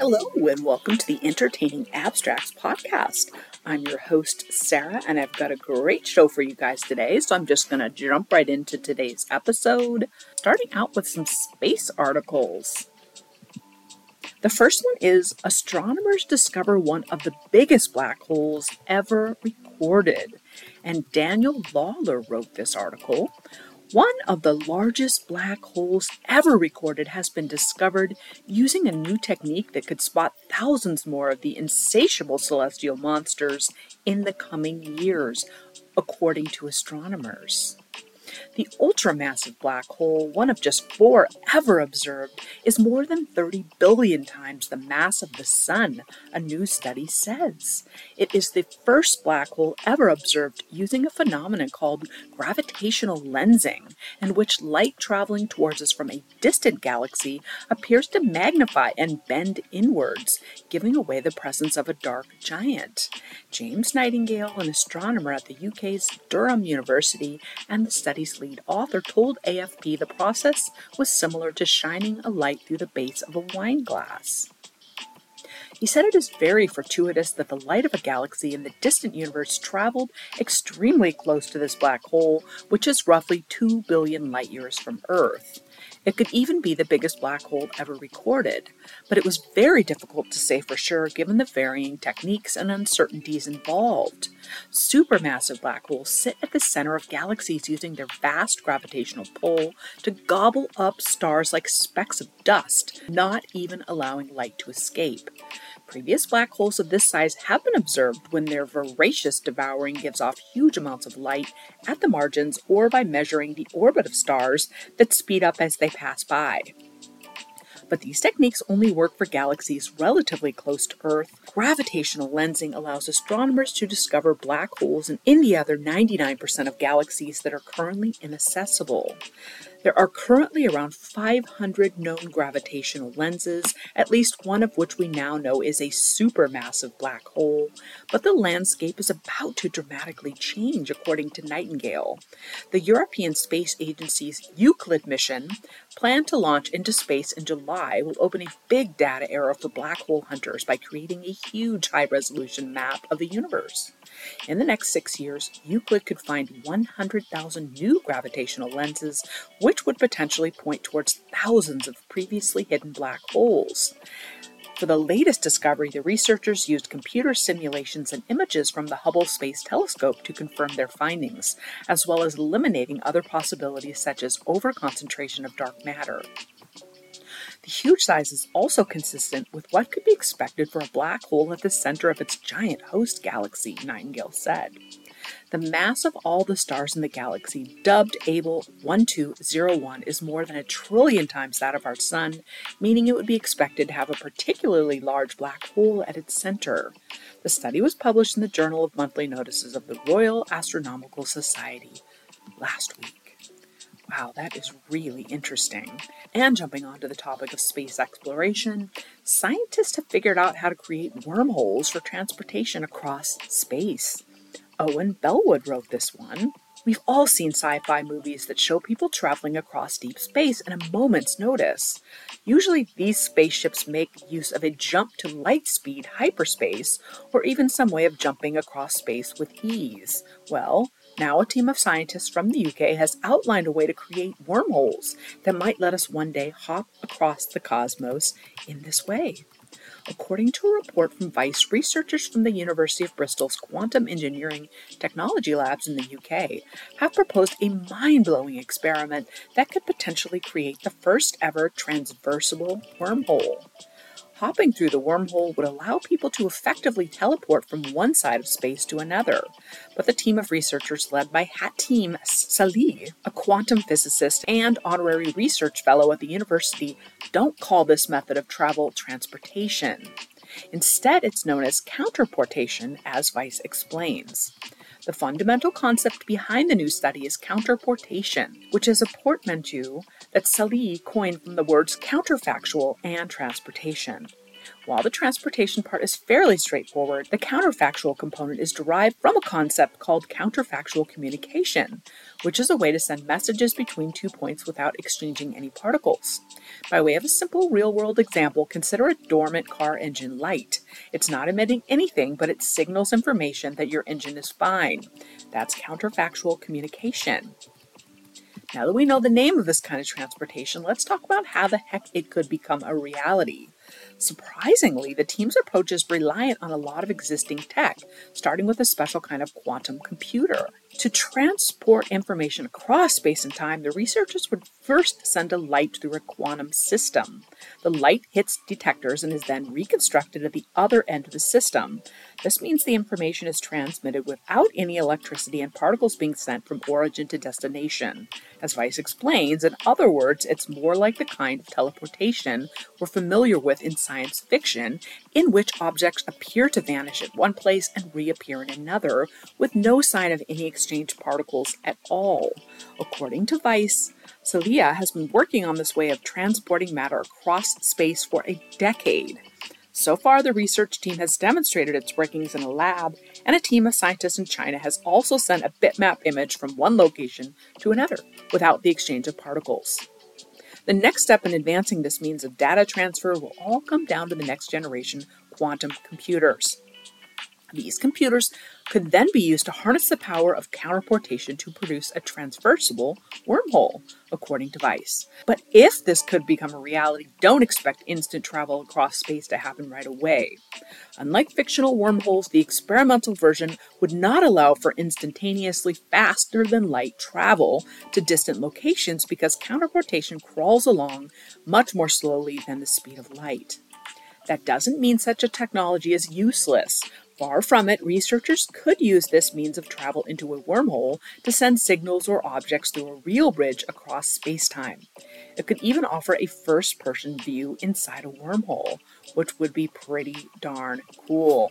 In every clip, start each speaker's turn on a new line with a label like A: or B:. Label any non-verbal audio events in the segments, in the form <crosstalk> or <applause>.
A: Hello, and welcome to the Entertaining Abstracts podcast. I'm your host, Sarah, and I've got a great show for you guys today. So I'm just going to jump right into today's episode, starting out with some space articles. The first one is Astronomers discover one of the biggest black holes ever recorded. And Daniel Lawler wrote this article. One of the largest black holes ever recorded has been discovered using a new technique that could spot thousands more of the insatiable celestial monsters in the coming years, according to astronomers. The ultramassive black hole, one of just four ever observed, is more than 30 billion times the mass of the Sun, a new study says. It is the first black hole ever observed using a phenomenon called gravitational lensing, in which light traveling towards us from a distant galaxy appears to magnify and bend inwards, giving away the presence of a dark giant. James Nightingale, an astronomer at the UK's Durham University and the study lead author told AFP the process was similar to shining a light through the base of a wine glass. He said it is very fortuitous that the light of a galaxy in the distant universe traveled extremely close to this black hole, which is roughly 2 billion light years from Earth. It could even be the biggest black hole ever recorded, but it was very difficult to say for sure given the varying techniques and uncertainties involved. Supermassive black holes sit at the center of galaxies using their vast gravitational pull to gobble up stars like specks of dust, not even allowing light to escape. Previous black holes of this size have been observed when their voracious devouring gives off huge amounts of light at the margins or by measuring the orbit of stars that speed up as they pass by. But these techniques only work for galaxies relatively close to Earth. Gravitational lensing allows astronomers to discover black holes in the other 99% of galaxies that are currently inaccessible. There are currently around 500 known gravitational lenses, at least one of which we now know is a supermassive black hole, but the landscape is about to dramatically change, according to Nightingale. The European Space Agency's Euclid mission, planned to launch into space in July, will open a big data era for black hole hunters by creating a huge high resolution map of the universe. In the next six years, Euclid could find 100,000 new gravitational lenses, which would potentially point towards thousands of previously hidden black holes. For the latest discovery, the researchers used computer simulations and images from the Hubble Space Telescope to confirm their findings, as well as eliminating other possibilities such as overconcentration of dark matter. The huge size is also consistent with what could be expected for a black hole at the center of its giant host galaxy, Nightingale said. The mass of all the stars in the galaxy, dubbed Abell 1201, is more than a trillion times that of our Sun, meaning it would be expected to have a particularly large black hole at its center. The study was published in the Journal of Monthly Notices of the Royal Astronomical Society last week. Wow, that is really interesting. And jumping on to the topic of space exploration, scientists have figured out how to create wormholes for transportation across space. Owen Bellwood wrote this one. We've all seen sci fi movies that show people traveling across deep space in a moment's notice. Usually, these spaceships make use of a jump to light speed hyperspace, or even some way of jumping across space with ease. Well, now, a team of scientists from the UK has outlined a way to create wormholes that might let us one day hop across the cosmos in this way. According to a report from Vice, researchers from the University of Bristol's Quantum Engineering Technology Labs in the UK have proposed a mind blowing experiment that could potentially create the first ever transversable wormhole. Hopping through the wormhole would allow people to effectively teleport from one side of space to another. But the team of researchers led by Hatim Salih, a quantum physicist and honorary research fellow at the university, don't call this method of travel transportation. Instead, it's known as counterportation, as Vice explains. The fundamental concept behind the new study is counterportation, which is a portmanteau that Salih coined from the words counterfactual and transportation. While the transportation part is fairly straightforward, the counterfactual component is derived from a concept called counterfactual communication, which is a way to send messages between two points without exchanging any particles. By way of a simple real world example, consider a dormant car engine light. It's not emitting anything, but it signals information that your engine is fine. That's counterfactual communication. Now that we know the name of this kind of transportation, let's talk about how the heck it could become a reality. Surprisingly, the team's approach is reliant on a lot of existing tech, starting with a special kind of quantum computer. To transport information across space and time, the researchers would first send a light through a quantum system. The light hits detectors and is then reconstructed at the other end of the system. This means the information is transmitted without any electricity and particles being sent from origin to destination. As Vice explains, in other words, it's more like the kind of teleportation we're familiar with in science fiction, in which objects appear to vanish at one place and reappear in another, with no sign of any exchange particles at all. According to Vice, Salih has been working on this way of transporting matter across space for a decade. So far, the research team has demonstrated its workings in a lab, and a team of scientists in China has also sent a bitmap image from one location to another without the exchange of particles. The next step in advancing this means of data transfer will all come down to the next generation quantum computers. These computers could then be used to harness the power of counterportation to produce a transversible wormhole, according to Vice. But if this could become a reality, don't expect instant travel across space to happen right away. Unlike fictional wormholes, the experimental version would not allow for instantaneously faster than light travel to distant locations because counterportation crawls along much more slowly than the speed of light. That doesn't mean such a technology is useless. Far from it, researchers could use this means of travel into a wormhole to send signals or objects through a real bridge across space-time. It could even offer a first-person view inside a wormhole, which would be pretty darn cool.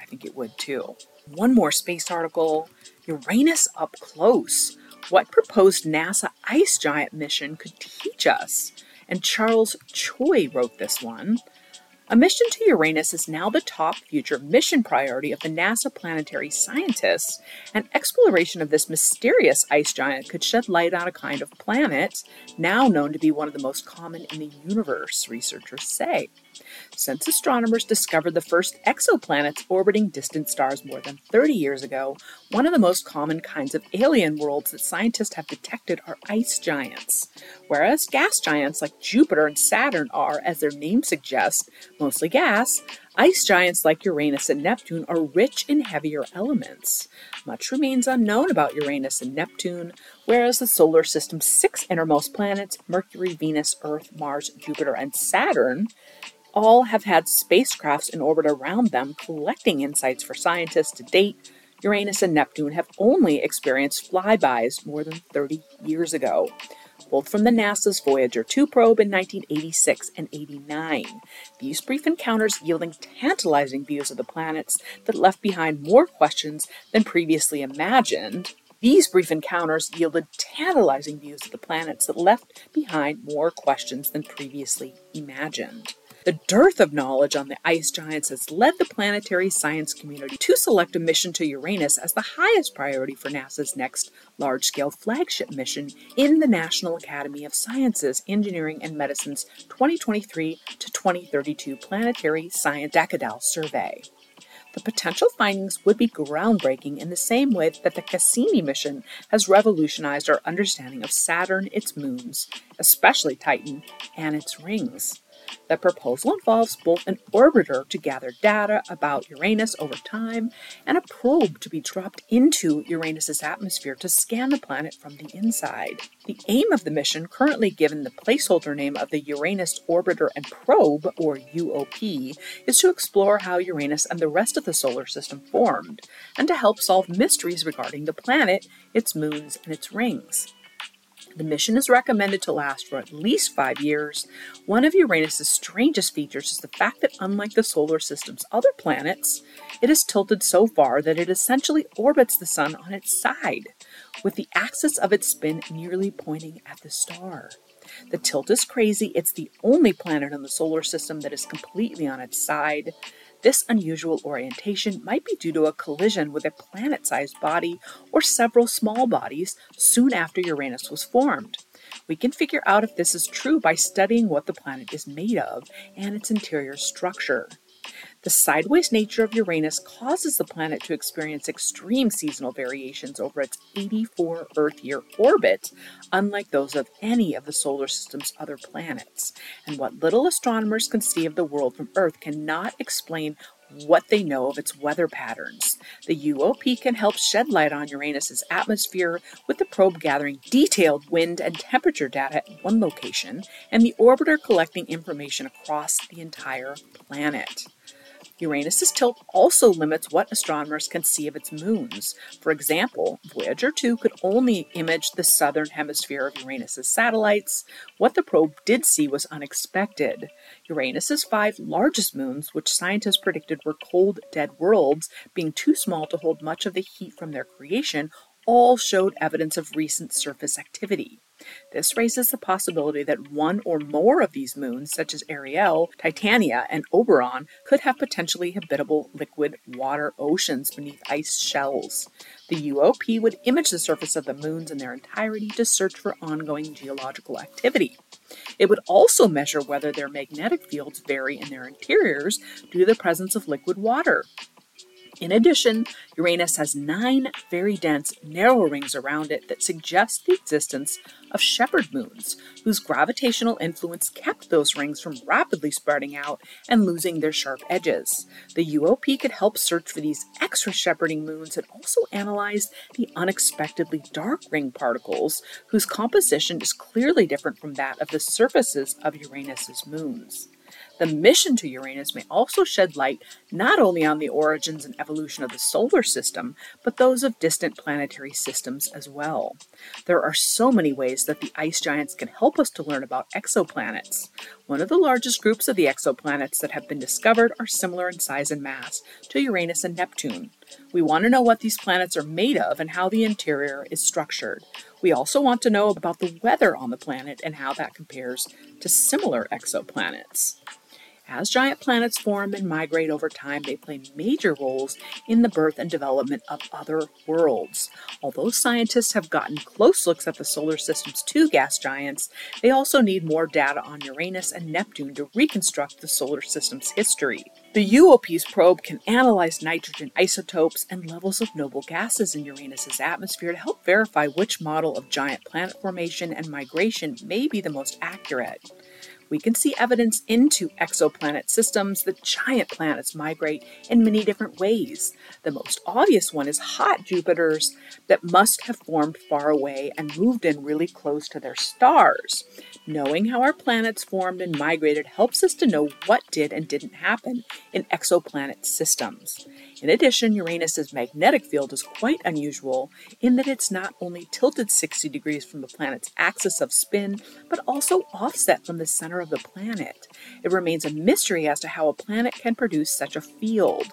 A: I think it would too. One more space article Uranus up close. What proposed NASA ice giant mission could teach us? And Charles Choi wrote this one. A mission to Uranus is now the top future mission priority of the NASA planetary scientists, and exploration of this mysterious ice giant could shed light on a kind of planet now known to be one of the most common in the universe, researchers say. Since astronomers discovered the first exoplanets orbiting distant stars more than 30 years ago, one of the most common kinds of alien worlds that scientists have detected are ice giants. Whereas gas giants like Jupiter and Saturn are, as their name suggests, mostly gas, ice giants like Uranus and Neptune are rich in heavier elements. Much remains unknown about Uranus and Neptune, whereas the solar system's six innermost planets Mercury, Venus, Earth, Mars, Jupiter, and Saturn all have had spacecrafts in orbit around them collecting insights for scientists to date. Uranus and Neptune have only experienced flybys more than 30 years ago, both from the NASA's Voyager 2 probe in 1986 and 89. These brief encounters yielding tantalizing views of the planets that left behind more questions than previously imagined. These brief encounters yielded tantalizing views of the planets that left behind more questions than previously imagined. The dearth of knowledge on the ice giants has led the planetary science community to select a mission to Uranus as the highest priority for NASA's next large scale flagship mission in the National Academy of Sciences, Engineering, and Medicine's 2023 to 2032 Planetary Science Decadal Survey. The potential findings would be groundbreaking in the same way that the Cassini mission has revolutionized our understanding of Saturn, its moons, especially Titan, and its rings. The proposal involves both an orbiter to gather data about Uranus over time and a probe to be dropped into Uranus's atmosphere to scan the planet from the inside. The aim of the mission, currently given the placeholder name of the Uranus Orbiter and Probe, or UOP, is to explore how Uranus and the rest of the solar system formed, and to help solve mysteries regarding the planet, its moons, and its rings. The mission is recommended to last for at least five years. One of Uranus's strangest features is the fact that, unlike the solar system's other planets, it is tilted so far that it essentially orbits the Sun on its side, with the axis of its spin nearly pointing at the star. The tilt is crazy. It's the only planet in the solar system that is completely on its side. This unusual orientation might be due to a collision with a planet sized body or several small bodies soon after Uranus was formed. We can figure out if this is true by studying what the planet is made of and its interior structure. The sideways nature of Uranus causes the planet to experience extreme seasonal variations over its 84 Earth year orbit, unlike those of any of the solar system's other planets. And what little astronomers can see of the world from Earth cannot explain what they know of its weather patterns. The UOP can help shed light on Uranus's atmosphere with the probe gathering detailed wind and temperature data at one location and the orbiter collecting information across the entire planet. Uranus's tilt also limits what astronomers can see of its moons. For example, Voyager 2 could only image the southern hemisphere of Uranus's satellites. What the probe did see was unexpected. Uranus's five largest moons, which scientists predicted were cold, dead worlds, being too small to hold much of the heat from their creation, all showed evidence of recent surface activity. This raises the possibility that one or more of these moons, such as Ariel, Titania, and Oberon, could have potentially habitable liquid water oceans beneath ice shells. The UOP would image the surface of the moons in their entirety to search for ongoing geological activity. It would also measure whether their magnetic fields vary in their interiors due to the presence of liquid water. In addition, Uranus has nine very dense, narrow rings around it that suggest the existence of shepherd moons, whose gravitational influence kept those rings from rapidly spreading out and losing their sharp edges. The UOP could help search for these extra shepherding moons and also analyze the unexpectedly dark ring particles, whose composition is clearly different from that of the surfaces of Uranus's moons. The mission to Uranus may also shed light not only on the origins and evolution of the solar system, but those of distant planetary systems as well. There are so many ways that the ice giants can help us to learn about exoplanets. One of the largest groups of the exoplanets that have been discovered are similar in size and mass to Uranus and Neptune. We want to know what these planets are made of and how the interior is structured. We also want to know about the weather on the planet and how that compares to similar exoplanets. As giant planets form and migrate over time, they play major roles in the birth and development of other worlds. Although scientists have gotten close looks at the solar system's two gas giants, they also need more data on Uranus and Neptune to reconstruct the solar system's history. The UOP's probe can analyze nitrogen isotopes and levels of noble gases in Uranus's atmosphere to help verify which model of giant planet formation and migration may be the most accurate we can see evidence into exoplanet systems that giant planets migrate in many different ways. The most obvious one is hot Jupiters that must have formed far away and moved in really close to their stars. Knowing how our planets formed and migrated helps us to know what did and didn't happen in exoplanet systems. In addition, Uranus's magnetic field is quite unusual in that it's not only tilted 60 degrees from the planet's axis of spin, but also offset from the center of the planet. It remains a mystery as to how a planet can produce such a field.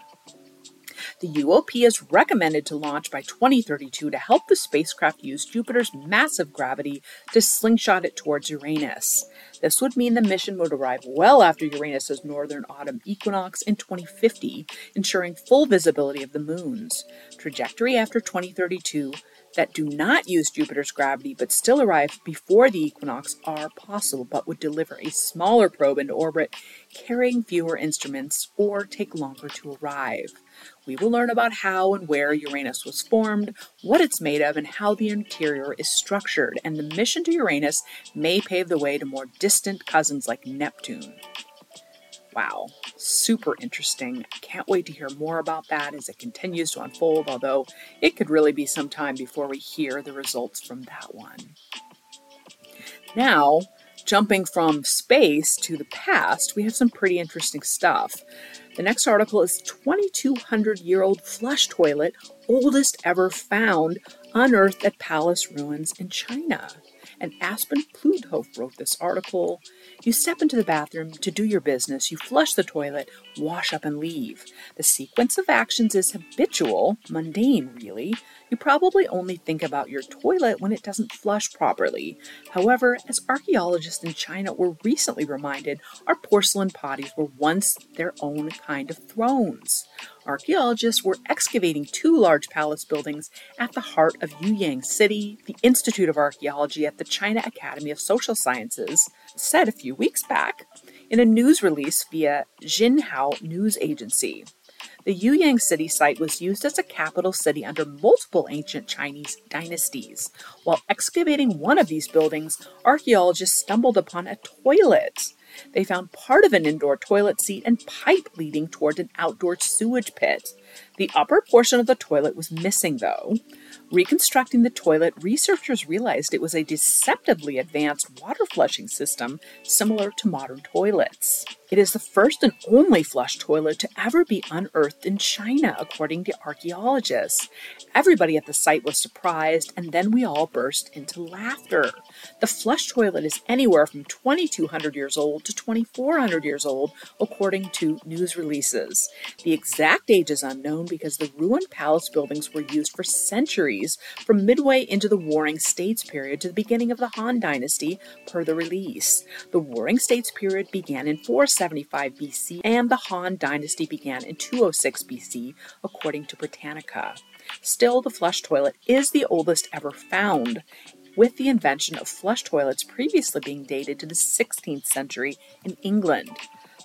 A: The UOP is recommended to launch by 2032 to help the spacecraft use Jupiter's massive gravity to slingshot it towards Uranus. This would mean the mission would arrive well after Uranus's northern autumn equinox in 2050, ensuring full visibility of the moons. Trajectory after 2032 that do not use Jupiter's gravity but still arrive before the equinox are possible, but would deliver a smaller probe into orbit, carrying fewer instruments, or take longer to arrive. We will learn about how and where Uranus was formed, what it's made of, and how the interior is structured, and the mission to Uranus may pave the way to more distant cousins like Neptune. Wow, super interesting. Can't wait to hear more about that as it continues to unfold, although it could really be some time before we hear the results from that one. Now, jumping from space to the past, we have some pretty interesting stuff. The next article is 2200 year old flush toilet, oldest ever found, unearthed at palace ruins in China. And Aspen Pluthoff wrote this article. You step into the bathroom to do your business, you flush the toilet, wash up, and leave. The sequence of actions is habitual, mundane, really. You probably only think about your toilet when it doesn't flush properly. However, as archaeologists in China were recently reminded, our porcelain potties were once their own kind of thrones. Archaeologists were excavating two large palace buildings at the heart of Yueyang City. The Institute of Archaeology at the China Academy of Social Sciences said a few weeks back in a news release via Xinhua News Agency. The Yueyang city site was used as a capital city under multiple ancient Chinese dynasties. While excavating one of these buildings, archaeologists stumbled upon a toilet. They found part of an indoor toilet seat and pipe leading toward an outdoor sewage pit. The upper portion of the toilet was missing, though. Reconstructing the toilet, researchers realized it was a deceptively advanced water flushing system similar to modern toilets. It is the first and only flush toilet to ever be unearthed in China, according to archaeologists. Everybody at the site was surprised, and then we all burst into laughter. The flush toilet is anywhere from 2,200 years old to 2,400 years old, according to news releases. The exact age is unknown because the ruined palace buildings were used for centuries, from midway into the Warring States period to the beginning of the Han Dynasty, per the release. The Warring States period began in 475 BC, and the Han Dynasty began in 206 BC, according to Britannica. Still, the flush toilet is the oldest ever found, with the invention of flush toilets previously being dated to the 16th century in England.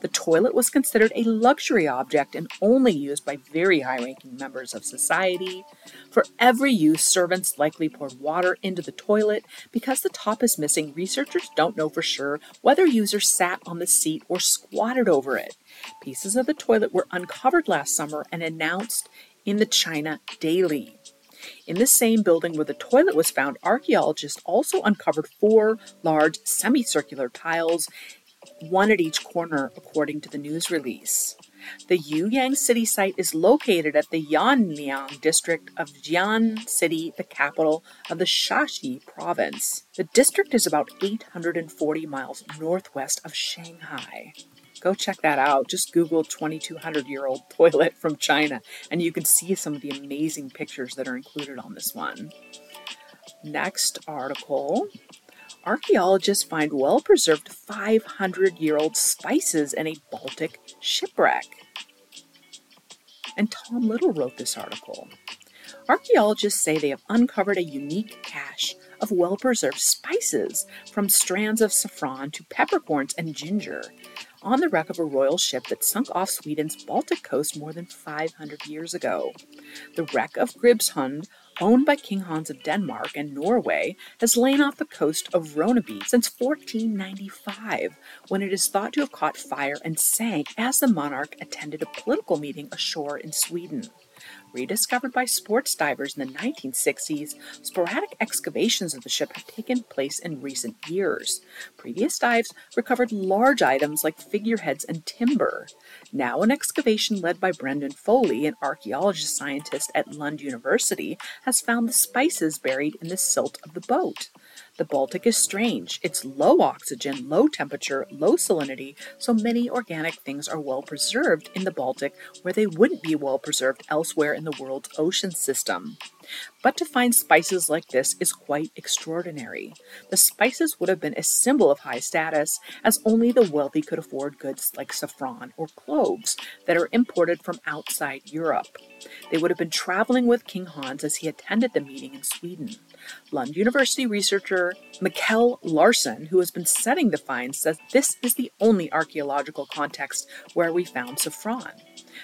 A: The toilet was considered a luxury object and only used by very high ranking members of society. For every use, servants likely poured water into the toilet. Because the top is missing, researchers don't know for sure whether users sat on the seat or squatted over it. Pieces of the toilet were uncovered last summer and announced in the China Daily. In the same building where the toilet was found, archaeologists also uncovered four large semicircular tiles one at each corner, according to the news release. The Yueyang City site is located at the Yanliang district of Xi'an City, the capital of the Shaanxi province. The district is about 840 miles northwest of Shanghai. Go check that out. Just Google 2200 year old <laughs> toilet from China, and you can see some of the amazing pictures that are included on this one. Next article archaeologists find well preserved 500 year old spices in a Baltic shipwreck. And Tom Little wrote this article. Archaeologists say they have uncovered a unique cache of well preserved spices, from strands of saffron to peppercorns and ginger, on the wreck of a royal ship that sunk off Sweden's Baltic coast more than 500 years ago. The wreck of Gribshunden owned by King Hans of Denmark and Norway, has lain off the coast of Ronneby since 1495, when it is thought to have caught fire and sank as the monarch attended a political meeting ashore in Sweden. Rediscovered by sports divers in the 1960s, sporadic excavations of the ship have taken place in recent years. Previous dives recovered large items like figureheads and timber. Now, an excavation led by Brendan Foley, an archaeologist scientist at Lund University, has found the spices buried in the silt of the boat. The Baltic is strange. It's low oxygen, low temperature, low salinity, so many organic things are well preserved in the Baltic where they wouldn't be well preserved elsewhere in the world's ocean system. But to find spices like this is quite extraordinary. The spices would have been a symbol of high status, as only the wealthy could afford goods like saffron or cloves that are imported from outside Europe. They would have been traveling with King Hans as he attended the meeting in Sweden. Lund University researcher Mikkel Larsen, who has been studying the finds, says this is the only archaeological context where we found saffron.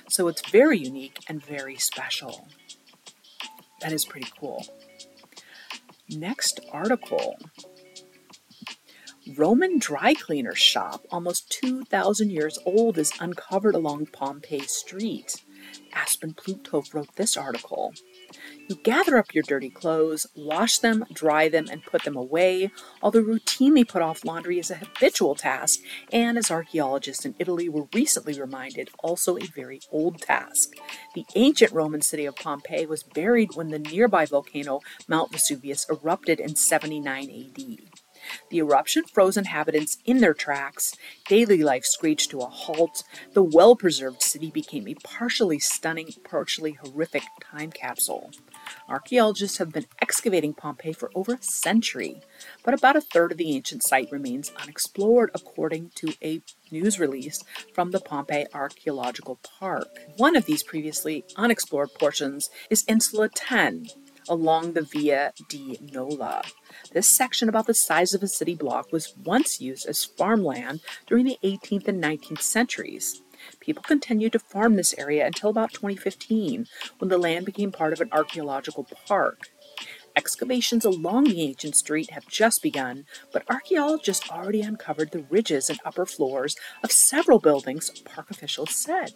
A: So it's very unique and very special. That is pretty cool. Next article Roman dry cleaner shop, almost 2,000 years old, is uncovered along Pompeii Street. Aspen Pluthoff wrote this article. You gather up your dirty clothes, wash them, dry them, and put them away, although routinely put off laundry is a habitual task, and as archaeologists in Italy were recently reminded, also a very old task. The ancient Roman city of Pompeii was buried when the nearby volcano Mount Vesuvius erupted in 79 AD. The eruption froze inhabitants in their tracks. Daily life screeched to a halt. The well preserved city became a partially stunning, partially horrific time capsule. Archaeologists have been excavating Pompeii for over a century, but about a third of the ancient site remains unexplored, according to a news release from the Pompeii Archaeological Park. One of these previously unexplored portions is Insula 10 along the Via di Nola. This section, about the size of a city block, was once used as farmland during the 18th and 19th centuries. People continued to farm this area until about 2015, when the land became part of an archaeological park. Excavations along the ancient street have just begun, but archaeologists already uncovered the ridges and upper floors of several buildings, park officials said.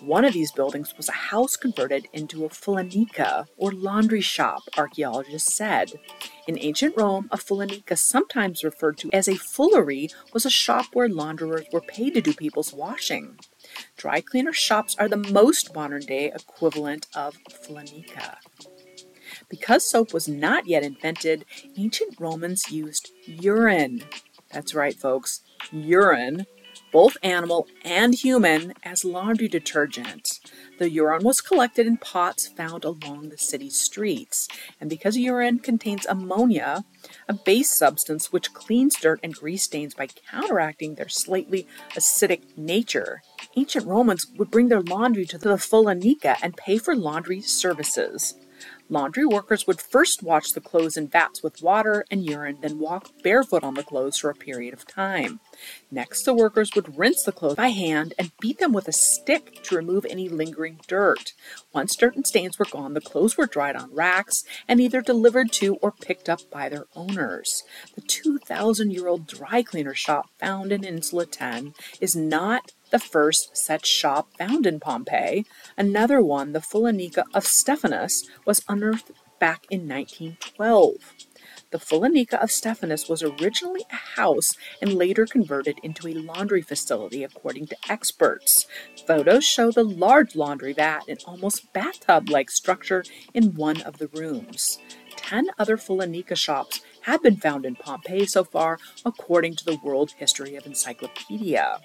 A: One of these buildings was a house converted into a fullonica, or laundry shop, archaeologists said. In ancient Rome, a fullonica, sometimes referred to as a fullery, was a shop where launderers were paid to do people's washing. Dry cleaner shops are the most modern day equivalent of fullonica. Because soap was not yet invented, ancient Romans used urine. That's right, folks, urine, both animal and human, as laundry detergent. The urine was collected in pots found along the city streets. And because urine contains ammonia, a base substance which cleans dirt and grease stains by counteracting their slightly acidic nature, ancient Romans would bring their laundry to the Fullonica and pay for laundry services. Laundry workers would first wash the clothes in vats with water and urine, then walk barefoot on the clothes for a period of time. Next, the workers would rinse the clothes by hand and beat them with a stick to remove any lingering dirt. Once dirt and stains were gone, the clothes were dried on racks and either delivered to or picked up by their owners. The 2,000 year old dry cleaner shop found in Insula 10 is not the first such shop found in Pompeii. Another one, the Fullonica of Stephanus, was unearthed back in 1912. The Fullonica of Stephanus was originally a house and later converted into a laundry facility, according to experts. Photos show the large laundry vat and almost bathtub like structure in one of the rooms. Ten other Fullonica shops have been found in Pompeii so far, according to the World History of Encyclopedia.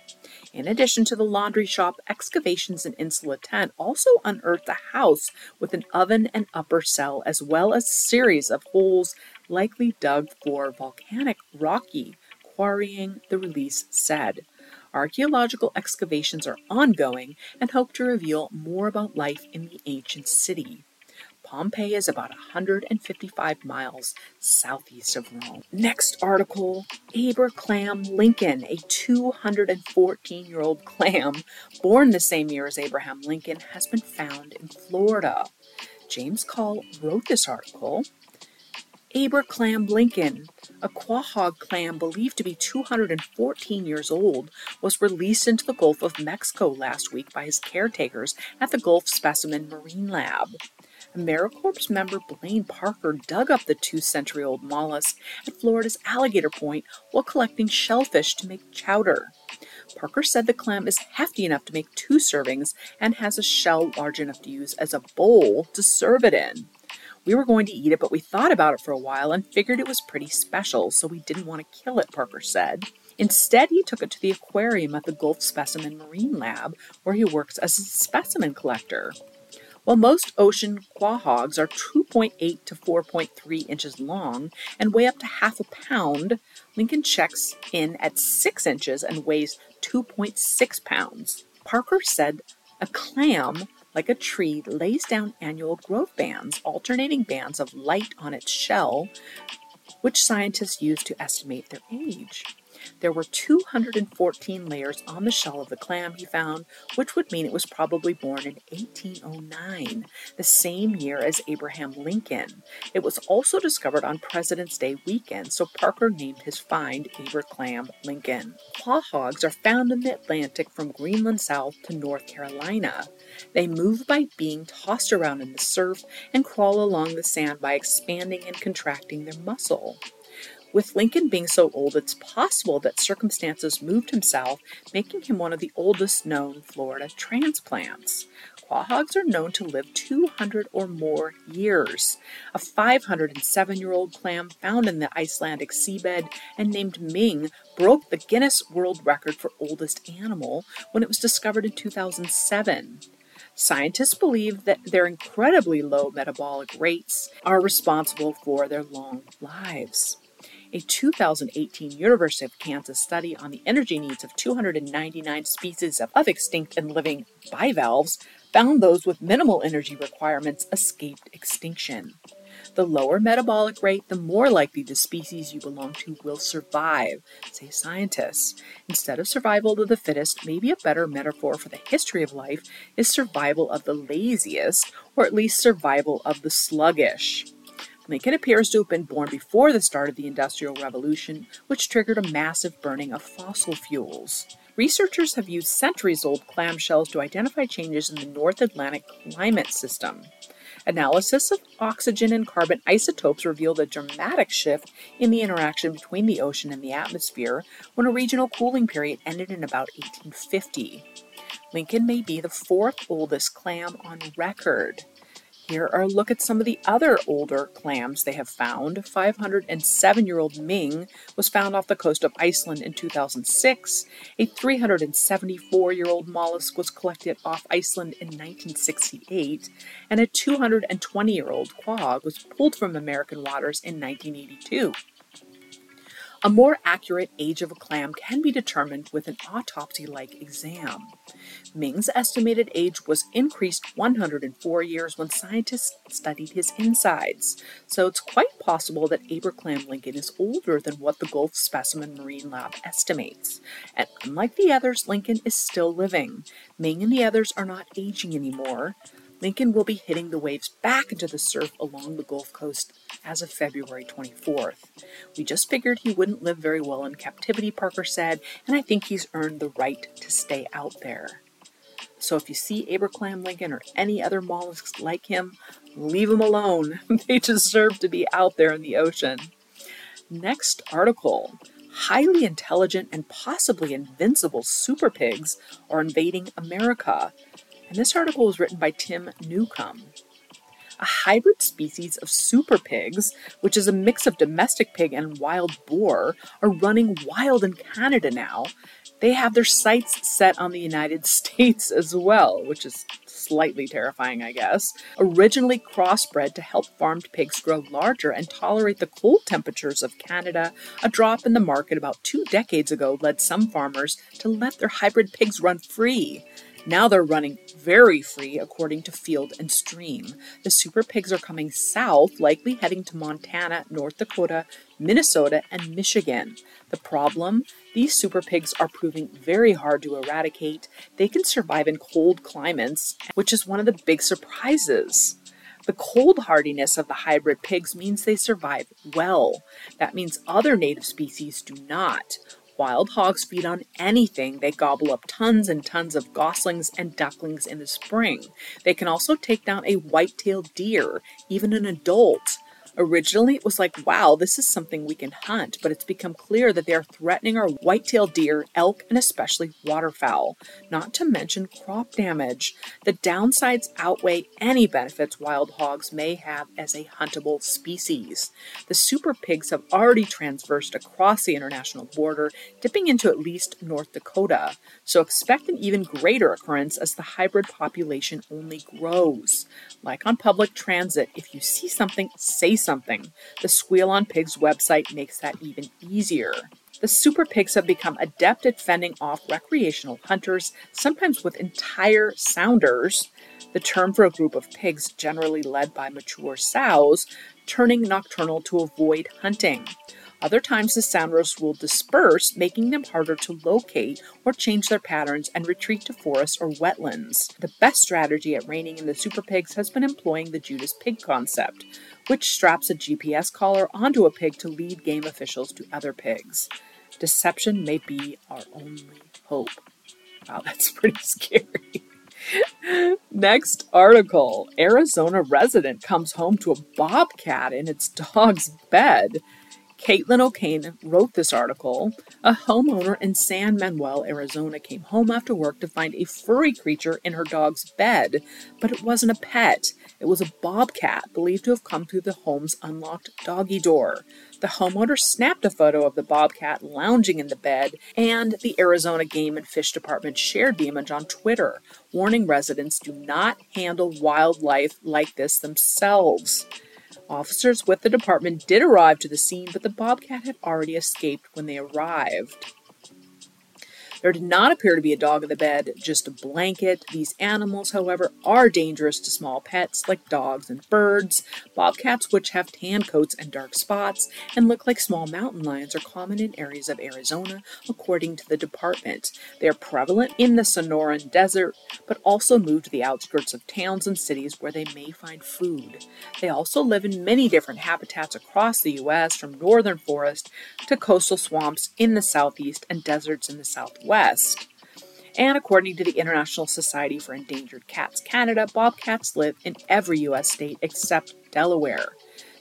A: In addition to the laundry shop, excavations in Insula 10 also unearthed a house with an oven and upper cell, as well as a series of holes likely dug for volcanic rocky quarrying, the release said. Archaeological excavations are ongoing and hope to reveal more about life in the ancient city. Pompeii is about 155 miles southeast of Rome. Next article Abraham Lincoln, a 214 year old clam born the same year as Abraham Lincoln, has been found in Florida. James Call wrote this article. Abraham Lincoln, a quahog clam believed to be 214 years old, was released into the Gulf of Mexico last week by his caretakers at the Gulf Specimen Marine Lab. AmeriCorps member Blaine Parker dug up the two century old mollusk at Florida's Alligator Point while collecting shellfish to make chowder. Parker said the clam is hefty enough to make two servings and has a shell large enough to use as a bowl to serve it in. We were going to eat it, but we thought about it for a while and figured it was pretty special, so we didn't want to kill it, Parker said. Instead, he took it to the aquarium at the Gulf Specimen Marine Lab, where he works as a specimen collector. While most ocean quahogs are 2.8 to 4.3 inches long and weigh up to half a pound, Lincoln checks in at 6 inches and weighs 2.6 pounds. Parker said a clam, like a tree, lays down annual growth bands, alternating bands of light on its shell, which scientists use to estimate their age. There were 214 layers on the shell of the clam he found, which would mean it was probably born in 1809, the same year as Abraham Lincoln. It was also discovered on President's Day weekend, so Parker named his find Abraham Lincoln. Quahogs are found in the Atlantic from Greenland south to North Carolina. They move by being tossed around in the surf and crawl along the sand by expanding and contracting their muscle. With Lincoln being so old, it's possible that circumstances moved him south, making him one of the oldest known Florida transplants. Quahogs are known to live 200 or more years. A 507 year old clam found in the Icelandic seabed and named Ming broke the Guinness World Record for oldest animal when it was discovered in 2007. Scientists believe that their incredibly low metabolic rates are responsible for their long lives. A 2018 University of Kansas study on the energy needs of 299 species of, extinct and living bivalves found those with minimal energy requirements escaped extinction. The lower metabolic rate, the more likely the species you belong to will survive, say scientists. Instead of survival of the fittest, maybe a better metaphor for the history of life is survival of the laziest, or at least survival of the sluggish. Lincoln appears to have been born before the start of the Industrial Revolution, which triggered a massive burning of fossil fuels. Researchers have used centuries old clamshells to identify changes in the North Atlantic climate system. Analysis of oxygen and carbon isotopes revealed a dramatic shift in the interaction between the ocean and the atmosphere when a regional cooling period ended in about 1850. Lincoln may be the fourth oldest clam on record. Here are a look at some of the other older clams they have found. 507 year old Ming was found off the coast of Iceland in 2006. A 374 year old mollusk was collected off Iceland in 1968. And a 220 year old quag was pulled from American waters in 1982. A more accurate age of a clam can be determined with an autopsy like exam. Ming's estimated age was increased 104 years when scientists studied his insides, so it's quite possible that Aberclam Lincoln is older than what the Gulf Specimen Marine Lab estimates. And unlike the others, Lincoln is still living. Ming and the others are not aging anymore. Lincoln will be hitting the waves back into the surf along the Gulf Coast as of February 24th. We just figured he wouldn't live very well in captivity, Parker said, and I think he's earned the right to stay out there. So if you see Abraham Lincoln or any other mollusks like him, leave them alone. <laughs> they deserve to be out there in the ocean. Next article. Highly intelligent and possibly invincible super pigs are invading America. And this article was written by Tim Newcomb. A hybrid species of super pigs, which is a mix of domestic pig and wild boar, are running wild in Canada now. They have their sights set on the United <laughs> States as well, which is slightly terrifying, I guess. Originally crossbred to help farmed pigs grow larger and tolerate the cold temperatures of Canada, a drop in the market about two decades ago led some farmers to let their hybrid pigs run free. Now they're running very free according to Field and Stream. The super pigs are coming south, likely heading to Montana, North Dakota, Minnesota, and Michigan. The problem? These super pigs are proving very hard to eradicate. They can survive in cold climates, which is one of the big surprises. The cold hardiness of the hybrid pigs means they survive well. That means other native species do not. Wild hogs feed on anything. They gobble up tons and tons of goslings and ducklings in the spring. They can also take down a white-tailed deer, even an adult. Originally, it was like, wow, this is something we can hunt, but it's become clear that they are threatening our white-tailed deer, elk, and especially waterfowl, not to mention crop damage. The downsides outweigh any benefits wild hogs may have as a huntable species. The super pigs have already transversed across the international border, dipping into at least North Dakota, so expect an even greater occurrence as the hybrid population only grows. Like on public transit, if you see something, say something. The Squeal on Pigs website makes that even easier. The super pigs have become adept at fending off recreational hunters, sometimes with entire sounders, the term for a group of pigs generally led by mature sows, turning nocturnal to avoid hunting. Other times, the sounders will disperse, making them harder to locate or change their patterns and retreat to forests or wetlands. The best strategy at reining in the super pigs has been employing the Judas pig concept, which straps a GPS collar onto a pig to lead game officials to other pigs. Deception may be our only hope. Wow, <laughs> that's pretty scary. Next article Arizona resident comes home to a bobcat in its dog's bed. Caitlin O'Kane wrote this article. A homeowner in San Manuel, Arizona came home after work to find a furry creature in her dog's bed, but it wasn't a pet. It was a bobcat believed to have come through the home's unlocked doggy door. The homeowner snapped a photo of the bobcat lounging in the bed, and the Arizona Game and Fish Department shared the image on Twitter, warning residents do not handle wildlife like this themselves. Officers with the department did arrive to the scene, but the bobcat had already escaped when they arrived. There did not appear to be a dog in the bed, just a blanket. These animals, however, are dangerous to small pets like dogs and birds. Bobcats, which have tan coats and dark spots and look like small mountain lions, are common in areas of Arizona, according to the department. They are prevalent in the Sonoran Desert, but also move to the outskirts of towns and cities where they may find food. They also live in many different habitats across the U.S., from northern forests to coastal swamps in the southeast and deserts in the southwest. West. And according to the International Society for Endangered Cats Canada, bobcats live in every U.S. state except Delaware.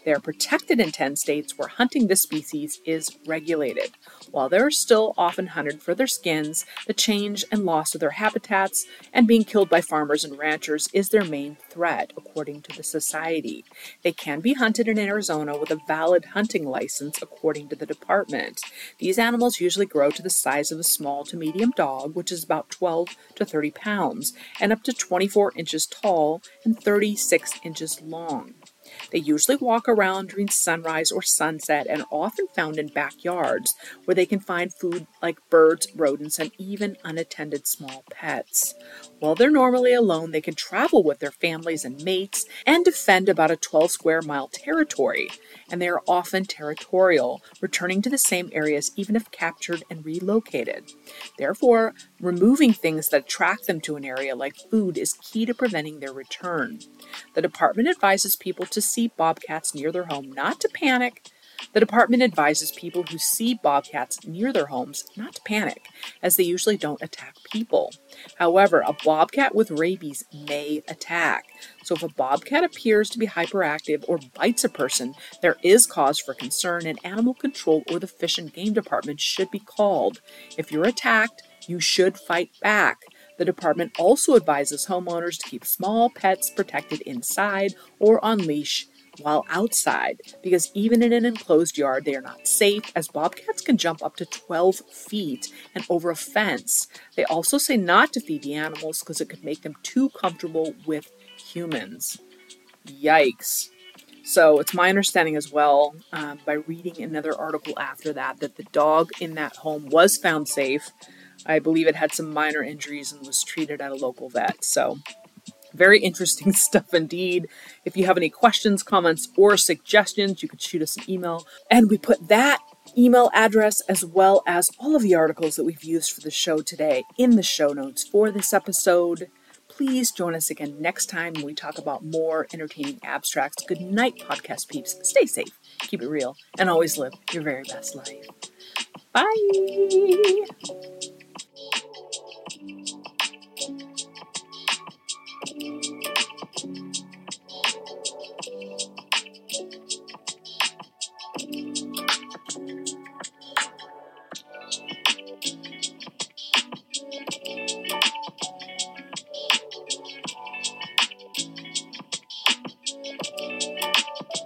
A: They are protected in 10 states where hunting this species is regulated. While they are still often hunted for their skins, the change and loss of their habitats and being killed by farmers and ranchers is their main threat, according to the Society. They can be hunted in Arizona with a valid hunting license, according to the department. These animals usually grow to the size of a small to medium dog, which is about 12 to 30 pounds, and up to 24 inches tall and 36 inches long. They usually walk around during sunrise or sunset and are often found in backyards where they can find food like birds, rodents, and even unattended small pets. While they're normally alone, they can travel with their families and mates and defend about a 12 square mile territory. And they are often territorial, returning to the same areas even if captured and relocated. Therefore, removing things that attract them to an area like food is key to preventing their return. The department advises people to see bobcats near their home not to panic. The department advises people who see bobcats near their homes not to panic, as they usually don't attack people. However, a bobcat with rabies may attack. So, if a bobcat appears to be hyperactive or bites a person, there is cause for concern, and animal control or the fish and game department should be called. If you're attacked, you should fight back. The department also advises homeowners to keep small pets protected inside or on leash while outside because even in an enclosed yard they are not safe as bobcats can jump up to 12 feet and over a fence. They also say not to feed the animals because it could make them too comfortable with humans. Yikes. So it's my understanding as well, um, by reading another article after that, that the dog in that home was found safe. I believe it had some minor injuries and was treated at a local vet. So very interesting <laughs> stuff indeed. If you have any questions, comments, or suggestions, you could shoot us an email. And we put that email address as well as all of the articles that we've used for the show today in the show notes for this episode. Please join us again next time when we talk about more entertaining abstracts. Good night, podcast peeps. Stay safe, keep it real, and always live your very best life. Bye.